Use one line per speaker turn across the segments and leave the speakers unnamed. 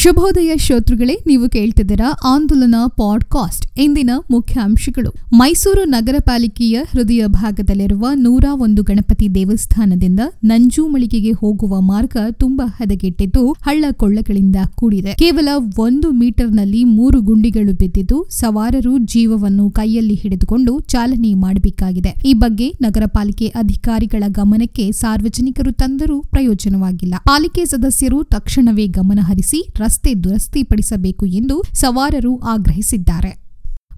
ಶುಭೋದಯ ಶ್ರೋತೃಗಳೇ, ನೀವು ಕೇಳ್ತಿದ್ದೀರಾ ಆಂದೋಲನ ಪಾಡ್ಕಾಸ್ಟ್. ಇಂದಿನ ಮುಖ್ಯಾಂಶಗಳು. ಮೈಸೂರು ನಗರ ಪಾಲಿಕೆಯ ಹೃದಯ ಭಾಗದಲ್ಲಿರುವ ನೂರ ಒಂದು ಗಣಪತಿ ದೇವಸ್ಥಾನದಿಂದ ನಂಜೂಮಳಿಗೆಗೆ ಹೋಗುವ ಮಾರ್ಗ ತುಂಬಾ ಹದಗೆಟ್ಟಿದ್ದು, ಹಳ್ಳ ಕೊಳ್ಳಗಳಿಂದ ಕೂಡಿದೆ. ಕೇವಲ ಒಂದು ಮೀಟರ್ನಲ್ಲಿ ಮೂರು ಗುಂಡಿಗಳು ಬಿದ್ದಿದ್ದು, ಸವಾರರು ಜೀವವನ್ನು ಕೈಯಲ್ಲಿ ಹಿಡಿದುಕೊಂಡು ಚಾಲನೆ ಮಾಡಬೇಕಾಗಿದೆ. ಈ ಬಗ್ಗೆ ನಗರ ಪಾಲಿಕೆ ಅಧಿಕಾರಿಗಳ ಗಮನಕ್ಕೆ ಸಾರ್ವಜನಿಕರು ತಂದರೂ ಪ್ರಯೋಜನವಾಗಿಲ್ಲ. ಪಾಲಿಕೆ ಸದಸ್ಯರು ತಕ್ಷಣವೇ ಗಮನ ಹರಿಸಿ ರಸ್ತೆ ದುರಸ್ತಿಪಡಿಸಬೇಕು ಎಂದು ಸವಾರರು ಆಗ್ರಹಿಸಿದ್ದಾರೆ.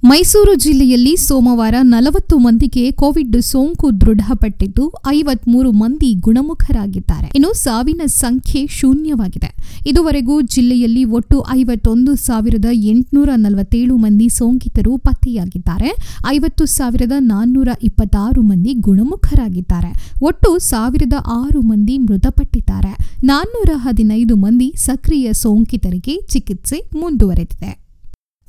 ಮೈಸೂರು ಜಿಲ್ಲೆಯಲ್ಲಿ ಸೋಮವಾರ ನಲವತ್ತು ಮಂದಿಗೆ ಕೋವಿಡ್ ಸೋಂಕು ದೃಢಪಟ್ಟಿದ್ದು ಐವತ್ಮೂರು ಮಂದಿ ಗುಣಮುಖರಾಗಿದ್ದಾರೆ. ಇನ್ನು ಸಾವಿನ ಸಂಖ್ಯೆ ಶೂನ್ಯವಾಗಿದೆ. ಇದುವರೆಗೂ ಜಿಲ್ಲೆಯಲ್ಲಿ ಒಟ್ಟು ಐವತ್ತೊಂದು ಸಾವಿರದ ಎಂಟುನೂರ ನಲವತ್ತೇಳು ಮಂದಿ ಸೋಂಕಿತರು ಪತ್ತೆಯಾಗಿದ್ದಾರೆ. ಐವತ್ತು ಸಾವಿರದ ನಾನ್ನೂರ ಇಪ್ಪತ್ತಾರು ಮಂದಿ ಗುಣಮುಖರಾಗಿದ್ದಾರೆ. ಒಟ್ಟು ಸಾವಿರದ ಆರು ಮಂದಿ ಮೃತಪಟ್ಟಿದ್ದಾರೆ. ನಾನ್ನೂರ ಹದಿನೈದು ಮಂದಿ ಸಕ್ರಿಯ ಸೋಂಕಿತರಿಗೆ ಚಿಕಿತ್ಸೆ ಮುಂದುವರೆದಿದೆ.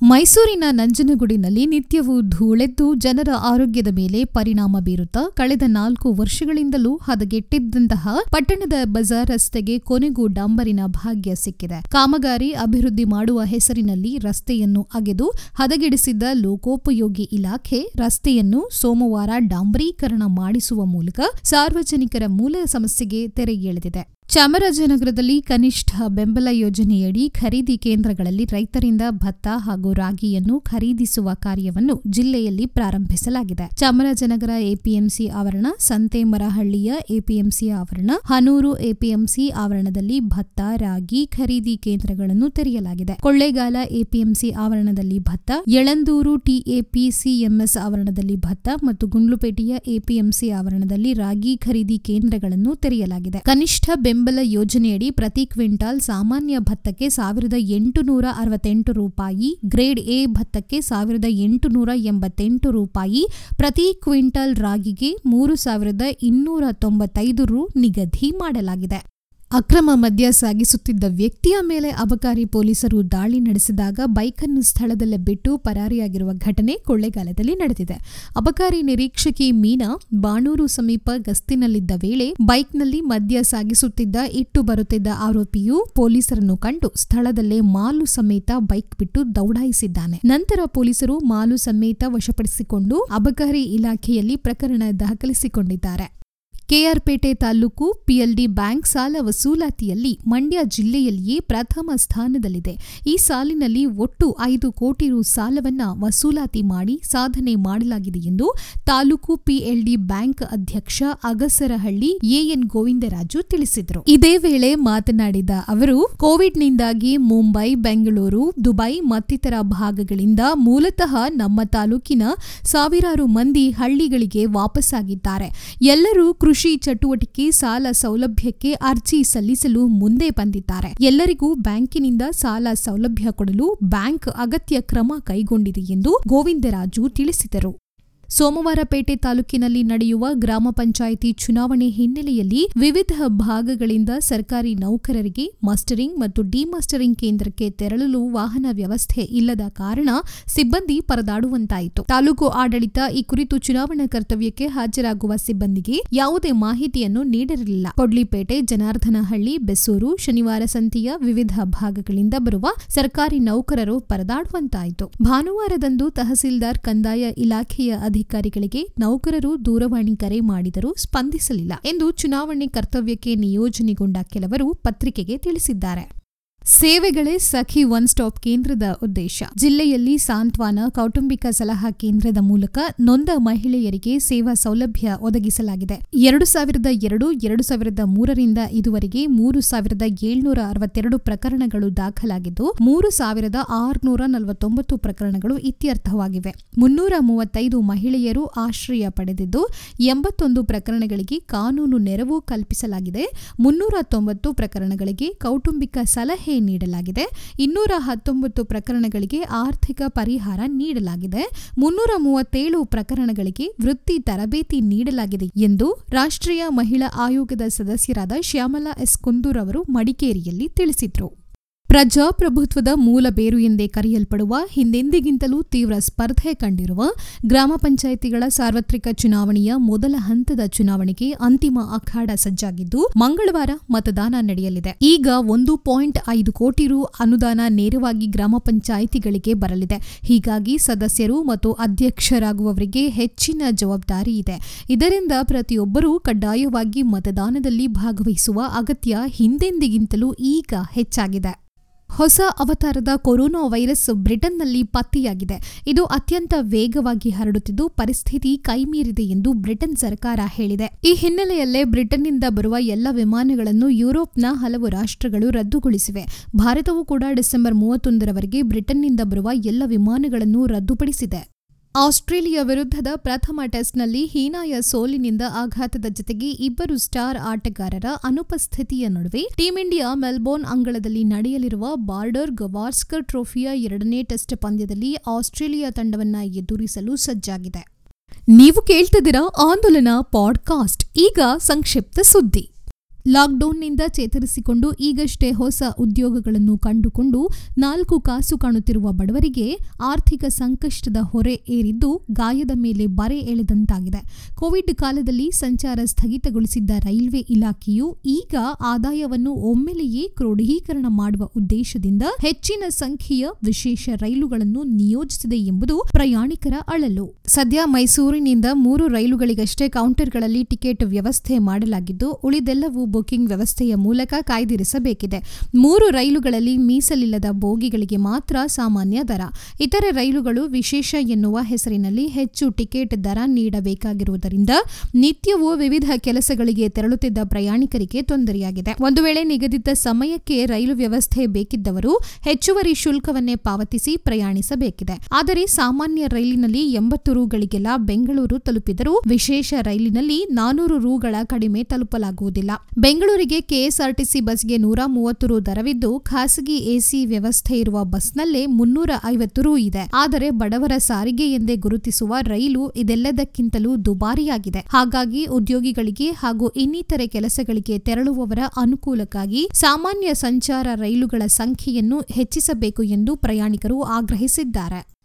ಮೈಸೂರಿನ ನಂಜನಗೂಡಿನಲ್ಲಿ ನಿತ್ಯವೂ ಧೂಳೆದ್ದು ಜನರ ಆರೋಗ್ಯದ ಮೇಲೆ ಪರಿಣಾಮ ಬೀರುತ್ತಾ ಕಳೆದ ನಾಲ್ಕು ವರ್ಷಗಳಿಂದಲೂ ಹದಗೆಟ್ಟಿದ್ದಂತಹ ಪಟ್ಟಣದ ಬಜಾರ್ ರಸ್ತೆಗೆ ಕೊನೆಗೂ ಡಾಂಬರಿನ ಭಾಗ್ಯ ಸಿಕ್ಕಿದೆ. ಕಾಮಗಾರಿ ಅಭಿವೃದ್ಧಿ ಮಾಡುವ ಹೆಸರಿನಲ್ಲಿ ರಸ್ತೆಯನ್ನು ಅಗೆದು ಹದಗೆಡಿಸಿದ್ದ ಲೋಕೋಪಯೋಗಿ ಇಲಾಖೆ ರಸ್ತೆಯನ್ನು ಸೋಮವಾರ ಡಾಂಬರೀಕರಣ ಮಾಡಿಸುವ ಮೂಲಕ ಸಾರ್ವಜನಿಕರ ಮೂಲ ಸಮಸ್ಯೆಗೆ ತೆರೆ ಎಳೆದಿದೆ. ಚಾಮರಾಜನಗರದಲ್ಲಿ ಕನಿಷ್ಠ ಬೆಂಬಲ ಯೋಜನೆಯಡಿ ಖರೀದಿ ಕೇಂದ್ರಗಳಲ್ಲಿ ರೈತರಿಂದ ಭತ್ತ ಹಾಗೂ ರಾಗಿಯನ್ನು ಖರೀದಿಸುವ ಕಾರ್ಯವನ್ನು ಜಿಲ್ಲೆಯಲ್ಲಿ ಪ್ರಾರಂಭಿಸಲಾಗಿದೆ. ಚಾಮರಾಜನಗರ ಎಪಿಎಂಸಿ ಆವರಣ, ಸಂತೇಮರಹಳ್ಳಿಯ ಎಪಿಎಂಸಿ ಆವರಣ, ಹನೂರು ಎಪಿಎಂಸಿ ಆವರಣದಲ್ಲಿ ಭತ್ತ, ರಾಗಿ ಖರೀದಿ ಕೇಂದ್ರಗಳನ್ನು ತೆರೆಯಲಾಗಿದೆ. ಕೊಳ್ಳೇಗಾಲ ಎಪಿಎಂಸಿ ಆವರಣದಲ್ಲಿ ಭತ್ತ, ಯಳಂದೂರು ಟಿಎಪಿಸಿಎಂಎಸ್ ಆವರಣದಲ್ಲಿ ಭತ್ತ ಮತ್ತು ಗುಂಡ್ಲುಪೇಟೆಯ ಎಪಿಎಂಸಿ ಆವರಣದಲ್ಲಿ ರಾಗಿ ಖರೀದಿ ಕೇಂದ್ರಗಳನ್ನು ತೆರೆಯಲಾಗಿದೆ. ಕನಿಷ್ಠ ಬೆಂಬಲ ಯೋಜನೆಯಡಿ ಪ್ರತಿ ಕ್ವಿಂಟಾಲ್ ಸಾಮಾನ್ಯ ಭತ್ತಕ್ಕೆ ಸಾವಿರದ ಎಂಟುನೂರ ಅರವತ್ತೆಂಟು ರೂಪಾಯಿ, ಗ್ರೇಡ್ ಎ ಭತ್ತಕ್ಕೆ ಸಾವಿರದ ಎಂಟುನೂರ ಎಂಬತ್ತೆಂಟು ರೂಪಾಯಿ, ಪ್ರತಿ ಕ್ವಿಂಟಾಲ್ ರಾಗಿಗೆ ಮೂರು ಸಾವಿರದ ಇನ್ನೂರ ತೊಂಬತ್ತೈದು ರು ನಿಗದಿ ಮಾಡಲಾಗಿದೆ. ಅಕ್ರಮ ಮದ್ಯ ಸಾಗಿಸುತ್ತಿದ್ದ ವ್ಯಕ್ತಿಯ ಮೇಲೆ ಅಬಕಾರಿ ಪೊಲೀಸರು ದಾಳಿ ನಡೆಸಿದಾಗ ಬೈಕನ್ನು ಸ್ಥಳದಲ್ಲೇ ಬಿಟ್ಟು ಪರಾರಿಯಾಗಿರುವ ಘಟನೆ ಕೊಳ್ಳೆಗಾಲದಲ್ಲಿ ನಡೆದಿದೆ. ಅಬಕಾರಿ ನಿರೀಕ್ಷಕಿ ಮೀನಾ ಬಾಣೂರು ಸಮೀಪ ಗಸ್ತಿನಲ್ಲಿದ್ದ ವೇಳೆ ಬೈಕ್ನಲ್ಲಿ ಮದ್ಯ ಸಾಗಿಸುತ್ತಿದ್ದ ಇಟ್ಟು ಬರುತ್ತಿದ್ದ ಆರೋಪಿಯು ಪೊಲೀಸರನ್ನು ಕಂಡು ಸ್ಥಳದಲ್ಲೇ ಮಾಲು ಸಮೇತ ಬೈಕ್ ಬಿಟ್ಟು ದೌಡಾಯಿಸಿದ್ದಾನೆ. ನಂತರ ಪೊಲೀಸರು ಮಾಲು ಸಮೇತ ವಶಪಡಿಸಿಕೊಂಡು ಅಬಕಾರಿ ಇಲಾಖೆಯಲ್ಲಿ ಪ್ರಕರಣ ದಾಖಲಿಸಿಕೊಂಡಿದ್ದಾರೆ. ಕೆಆರ್ಪೇಟೆ ತಾಲೂಕು ಪಿಎಲ್ಡಿ ಬ್ಯಾಂಕ್ ಸಾಲ ವಸೂಲಾತಿಯಲ್ಲಿ ಮಂಡ್ಯ ಜಿಲ್ಲೆಯಲ್ಲಿಯೇ ಪ್ರಥಮ ಸ್ಥಾನದಲ್ಲಿದೆ. ಈ ಸಾಲಿನಲ್ಲಿ ಒಟ್ಟು ಐದು ಕೋಟಿ ರು ಸಾಲವನ್ನು ವಸೂಲಾತಿ ಮಾಡಿ ಸಾಧನೆ ಮಾಡಲಾಗಿದೆ ಎಂದು ತಾಲೂಕು ಪಿಎಲ್ಡಿ ಬ್ಯಾಂಕ್ ಅಧ್ಯಕ್ಷ ಅಗಸರಹಳ್ಳಿ ಎಎನ್ ಗೋವಿಂದರಾಜು ತಿಳಿಸಿದರು. ಇದೇ ವೇಳೆ ಮಾತನಾಡಿದ ಅವರು, ಕೋವಿಡ್ನಿಂದಾಗಿ ಮುಂಬೈ, ಬೆಂಗಳೂರು, ದುಬೈ ಮತ್ತಿತರ ಭಾಗಗಳಿಂದ ಮೂಲತಃ ನಮ್ಮ ತಾಲೂಕಿನ ಸಾವಿರಾರು ಮಂದಿ ಹಳ್ಳಿಗಳಿಗೆ ವಾಪಸ್ಸಾಗಿದ್ದಾರೆ. ಎಲ್ಲರೂ ಕೃಷಿ ಚಟುವಟಿಕೆ, ಸಾಲ ಸೌಲಭ್ಯಕ್ಕೆ ಅರ್ಜಿ ಸಲ್ಲಿಸಲು ಮುಂದೆ ಬಂದಿದ್ದಾರೆ. ಎಲ್ಲರಿಗೂ ಬ್ಯಾಂಕಿನಿಂದ ಸಾಲ ಸೌಲಭ್ಯ ಕೊಡಲು ಬ್ಯಾಂಕ್ ಅಗತ್ಯ ಕ್ರಮ ಕೈಗೊಂಡಿದೆ ಎಂದು ಗೋವಿಂದರಾಜು ತಿಳಿಸಿದರು. ಸೋಮವಾರಪೇಟೆ ತಾಲೂಕಿನಲ್ಲಿ ನಡೆಯುವ ಗ್ರಾಮ ಪಂಚಾಯಿತಿ ಚುನಾವಣೆ ಹಿನ್ನೆಲೆಯಲ್ಲಿ ವಿವಿಧ ಭಾಗಗಳಿಂದ ಸರ್ಕಾರಿ ನೌಕರರಿಗೆ ಮಾಸ್ಟರಿಂಗ್ ಮತ್ತು ಡಿಮಾಸ್ಟರಿಂಗ್ ಕೇಂದ್ರಕ್ಕೆ ತೆರಳಲು ವಾಹನ ವ್ಯವಸ್ಥೆ ಇಲ್ಲದ ಕಾರಣ ಸಿಬ್ಬಂದಿ ಪರದಾಡುವಂತಾಯಿತು. ತಾಲೂಕು ಆಡಳಿತ ಈ ಕುರಿತು ಚುನಾವಣಾ ಕರ್ತವ್ಯಕ್ಕೆ ಹಾಜರಾಗುವ ಸಿಬ್ಬಂದಿಗೆ ಯಾವುದೇ ಮಾಹಿತಿಯನ್ನು ನೀಡಿರಲಿಲ್ಲ. ಕೊಡ್ಲಿಪೇಟೆ, ಜನಾರ್ದನಹಳ್ಳಿ, ಬೆಸೂರು ಶನಿವಾರ ಸಂತೆಯ ವಿವಿಧ ಭಾಗಗಳಿಂದ ಬರುವ ಸರ್ಕಾರಿ ನೌಕರರು ಪರದಾಡುವಂತಾಯಿತು. ಭಾನುವಾರದಂದು ತಹಸೀಲ್ದಾರ್ ಕಂದಾಯ ಇಲಾಖೆಯ ಅಧಿಕಾರಿಗಳಿಗೆ ನೌಕರರು ದೂರವಾಣಿ ಕರೆ ಮಾಡಿದರೂ ಸ್ಪಂದಿಸಲಿಲ್ಲ ಎಂದು ಚುನಾವಣೆ ಕರ್ತವ್ಯಕ್ಕೆ ನಿಯೋಜನೆಗೊಂಡ ಕೆಲವರು ಪತ್ರಿಕೆಗೆ ತಿಳಿಸಿದ್ದಾರೆ. ಸೇವೆಗಳೇ ಸಖಿ ಒನ್ ಸ್ಟಾಪ್ ಕೇಂದ್ರದ ಉದ್ದೇಶ. ಜಿಲ್ಲೆಯಲ್ಲಿ ಸಾಂತ್ವಾನ ಕೌಟುಂಬಿಕ ಸಲಹಾ ಕೇಂದ್ರದ ಮೂಲಕ ನೊಂದ ಮಹಿಳೆಯರಿಗೆ ಸೇವಾ ಸೌಲಭ್ಯ ಒದಗಿಸಲಾಗಿದೆ. ಎರಡು ಸಾವಿರದ ಎರಡು ಎರಡು ಸಾವಿರದ ಮೂರರಿಂದ ಇದುವರೆಗೆ ಮೂರು ಸಾವಿರದ ಏಳ್ನೂರ ಅರವತ್ತೆರಡು ಪ್ರಕರಣಗಳು ದಾಖಲಾಗಿದ್ದು, ಮೂರು ಸಾವಿರದ ಆರುನೂರ ನಲವತ್ತೊಂಬತ್ತು ಪ್ರಕರಣಗಳು ಇತ್ಯರ್ಥವಾಗಿವೆ. ಮುನ್ನೂರ ಮೂವತ್ತೈದು ಮಹಿಳೆಯರು ಆಶ್ರಯ ಪಡೆದಿದ್ದು, ಎಂಬತ್ತೊಂದು ಪ್ರಕರಣಗಳಿಗೆ ಕಾನೂನು ನೆರವು ಕಲ್ಪಿಸಲಾಗಿದೆ. ಮುನ್ನೂರ ತೊಂಬತ್ತು ಪ್ರಕರಣಗಳಿಗೆ ಕೌಟುಂಬಿಕ ಸಲಹೆ ನೀಡಲಾಗಿದೆ. ಇನ್ನೂರ ಹತ್ತೊಂಬತ್ತು ಪ್ರಕರಣಗಳಿಗೆ ಆರ್ಥಿಕ ಪರಿಹಾರ ನೀಡಲಾಗಿದೆ. ಮುನ್ನೂರ ಮೂವತ್ತೇಳು ಪ್ರಕರಣಗಳಿಗೆ ವೃತ್ತಿ ತರಬೇತಿ ನೀಡಲಾಗಿದೆ ಎಂದು ರಾಷ್ಟ್ರೀಯ ಮಹಿಳಾ ಆಯೋಗದ ಸದಸ್ಯರಾದ ಶ್ಯಾಮಲಾ ಎಸ್ ಕುಂದೂರ್ ಅವರು ಮಡಿಕೇರಿಯಲ್ಲಿ ತಿಳಿಸಿದರು. ಪ್ರಜಾಪ್ರಭುತ್ವದ ಮೂಲ ಬೇರು ಎಂದೇ ಕರೆಯಲ್ಪಡುವ ಹಿಂದೆಂದಿಗಿಂತಲೂ ತೀವ್ರ ಸ್ಪರ್ಧೆ ಕಂಡಿರುವ ಗ್ರಾಮ ಪಂಚಾಯಿತಿಗಳ ಸಾರ್ವತ್ರಿಕ ಚುನಾವಣೆಯ ಮೊದಲ ಹಂತದ ಚುನಾವಣೆಗೆ ಅಂತಿಮ ಅಖಾಡ ಸಜ್ಜಾಗಿದ್ದು, ಮಂಗಳವಾರ ಮತದಾನ ನಡೆಯಲಿದೆ. ಈಗ ಒಂದು ಪಾಯಿಂಟ್ ಐದು ಕೋಟಿ ರು ಅನುದಾನ ನೇರವಾಗಿ ಗ್ರಾಮ ಪಂಚಾಯಿತಿಗಳಿಗೆ ಬರಲಿದೆ. ಹೀಗಾಗಿ ಸದಸ್ಯರು ಮತ್ತು ಅಧ್ಯಕ್ಷರಾಗುವವರಿಗೆ ಹೆಚ್ಚಿನ ಜವಾಬ್ದಾರಿ ಇದೆ. ಇದರಿಂದ ಪ್ರತಿಯೊಬ್ಬರೂ ಕಡ್ಡಾಯವಾಗಿ ಮತದಾನದಲ್ಲಿ ಭಾಗವಹಿಸುವ ಅಗತ್ಯ ಹಿಂದೆಂದಿಗಿಂತಲೂ ಈಗ ಹೆಚ್ಚಾಗಿದೆ. ಹೊಸ ಅವತಾರದ ಕೊರೋನಾ ವೈರಸ್ ಬ್ರಿಟನ್ನಲ್ಲಿ ಪತ್ತೆಯಾಗಿದೆ. ಇದು ಅತ್ಯಂತ ವೇಗವಾಗಿ ಹರಡುತ್ತಿದ್ದು, ಪರಿಸ್ಥಿತಿ ಕೈಮೀರಿದೆ ಎಂದು ಬ್ರಿಟನ್ ಸರ್ಕಾರ ಹೇಳಿದೆ. ಈ ಹಿನ್ನೆಲೆಯಲ್ಲೇ ಬ್ರಿಟನ್ನಿಂದ ಬರುವ ಎಲ್ಲ ವಿಮಾನಗಳನ್ನು ಯುರೋಪ್ನ ಹಲವು ರಾಷ್ಟ್ರಗಳು ರದ್ದುಗೊಳಿಸಿವೆ. ಭಾರತವು ಕೂಡ ಡಿಸೆಂಬರ್ ಮೂವತ್ತೊಂದರವರೆಗೆ ಬ್ರಿಟನ್ನಿಂದ ಬರುವ ಎಲ್ಲ ವಿಮಾನಗಳನ್ನು ರದ್ದುಪಡಿಸಿದೆ. ಆಸ್ಟ್ರೇಲಿಯಾ ವಿರುದ್ಧದ ಪ್ರಥಮ ಟೆಸ್ಟ್ನಲ್ಲಿ ಹೀನಾಯ ಸೋಲಿನಿಂದ ಆಘಾತದ ಜತೆಗೆ ಇಬ್ಬರು ಸ್ಟಾರ್ ಆಟಗಾರರ ಅನುಪಸ್ಥಿತಿಯ ನಡುವೆ ಟೀಂ ಇಂಡಿಯಾ ಮೆಲ್ಬೋರ್ನ್ ಅಂಗಳದಲ್ಲಿ ನಡೆಯಲಿರುವ ಬಾರ್ಡರ್ ಗವಾಸ್ಕರ್ ಟ್ರೋಫಿಯ ಎರಡನೇ ಟೆಸ್ಟ್ ಪಂದ್ಯದಲ್ಲಿ ಆಸ್ಟ್ರೇಲಿಯಾ ತಂಡವನ್ನ ಎದುರಿಸಲು ಸಜ್ಜಾಗಿದೆ. ನೀವು ಕೇಳ್ತಿದ್ದೀರಾ ಆಂದೋಲನ ಪಾಡ್ಕಾಸ್ಟ್. ಈಗ ಸಂಕ್ಷಿಪ್ತ ಸುದ್ದಿ. ಲಾಕ್ಡೌನ್ನಿಂದ ಚೇತರಿಸಿಕೊಂಡು ಈಗಷ್ಟೇ ಹೊಸ ಉದ್ಯೋಗಗಳನ್ನು ಕಂಡುಕೊಂಡು ನಾಲ್ಕು ಕಾಸು ಕಾಣುತ್ತಿರುವ ಬಡವರಿಗೆ ಆರ್ಥಿಕ ಸಂಕಷ್ಟದ ಹೊರೆ ಏರಿದ್ದು ಗಾಯದ ಮೇಲೆ ಬರೆ ಎಳೆದಂತಾಗಿದೆ. ಕೋವಿಡ್ ಕಾಲದಲ್ಲಿ ಸಂಚಾರ ಸ್ಥಗಿತಗೊಳಿಸಿದ್ದ ರೈಲ್ವೆ ಇಲಾಖೆಯು ಈಗ ಆದಾಯವನ್ನು ಒಮ್ಮೆಲೆಯೇ ಕ್ರೋಢೀಕರಣ ಮಾಡುವ ಉದ್ದೇಶದಿಂದ ಹೆಚ್ಚಿನ ಸಂಖ್ಯೆಯ ವಿಶೇಷ ರೈಲುಗಳನ್ನು ನಿಯೋಜಿಸಿದೆ ಎಂಬುದು ಪ್ರಯಾಣಿಕರ ಅಳಲು. ಸದ್ಯ ಮೈಸೂರಿನಿಂದ ಮೂರು ರೈಲುಗಳಿಗಷ್ಟೇ ಕೌಂಟರ್ಗಳಲ್ಲಿ ಟಿಕೆಟ್ ವ್ಯವಸ್ಥೆ ಮಾಡಲಾಗಿದ್ದು ಉಳಿದೆಲ್ಲವೂ ಬುಕಿಂಗ್ ವ್ಯವಸ್ಥೆಯ ಮೂಲಕ ಕಾಯ್ದಿರಿಸಬೇಕಿದೆ. ಮೂರು ರೈಲುಗಳಲ್ಲಿ ಮೀಸಲಿಲ್ಲದ ಬೋಗಿಗಳಿಗೆ ಮಾತ್ರ ಸಾಮಾನ್ಯ ದರ. ಇತರೆ ರೈಲುಗಳು ವಿಶೇಷ ಎನ್ನುವ ಹೆಸರಿನಲ್ಲಿ ಹೆಚ್ಚು ಟಿಕೆಟ್ ದರ ನೀಡಬೇಕಾಗಿರುವುದರಿಂದ ನಿತ್ಯವೂ ವಿವಿಧ ಕೆಲಸಗಳಿಗೆ ತೆರಳುತ್ತಿದ್ದ ಪ್ರಯಾಣಿಕರಿಗೆ ತೊಂದರೆಯಾಗಿದೆ. ಒಂದು ವೇಳೆ ನಿಗದಿತ ಸಮಯಕ್ಕೆ ರೈಲು ವ್ಯವಸ್ಥೆ ಬೇಕಿದ್ದವರು ಹೆಚ್ಚುವರಿ ಶುಲ್ಕವನ್ನೇ ಪಾವತಿಸಿ ಪ್ರಯಾಣಿಸಬೇಕಿದೆ. ಆದರೆ ಸಾಮಾನ್ಯ ರೈಲಿನಲ್ಲಿ ಎಂಬತ್ತು ರೂಗಳಿಗೆಲ್ಲ ಬೆಂಗಳೂರು ತಲುಪಿದರೂ ವಿಶೇಷ ರೈಲಿನಲ್ಲಿ ನಾನೂರು ರೂಗಳ ಕಡಿಮೆ ತಲುಪಲಾಗುವುದಿಲ್ಲ. ಬೆಂಗಳೂರಿಗೆ ಕೆಎಸ್ಆರ್ಟಿಸಿ ಬಸ್ಗೆ ನೂರ ಮೂವತ್ತು ರು ದರವಿದ್ದು ಖಾಸಗಿ ಎಸಿ ವ್ಯವಸ್ಥೆ ಇರುವ ಬಸ್ನಲ್ಲೇ ಮುನ್ನೂರ ಐವತ್ತು ರು ಇದೆ. ಆದರೆ ಬಡವರ ಸಾರಿಗೆ ಎಂದೇ ಗುರುತಿಸುವ ರೈಲು ಇದೆಲ್ಲದಕ್ಕಿಂತಲೂ ದುಬಾರಿಯಾಗಿದೆ. ಹಾಗಾಗಿ ಉದ್ಯೋಗಿಗಳಿಗೆ ಹಾಗೂ ಇನ್ನಿತರೆ ಕೆಲಸಗಳಿಗೆ ತೆರಳುವವರ ಅನುಕೂಲಕ್ಕಾಗಿ ಸಾಮಾನ್ಯ ಸಂಚಾರ ರೈಲುಗಳ ಸಂಖ್ಯೆಯನ್ನು ಹೆಚ್ಚಿಸಬೇಕು ಎಂದು ಪ್ರಯಾಣಿಕರು ಆಗ್ರಹಿಸಿದ್ದಾರೆ.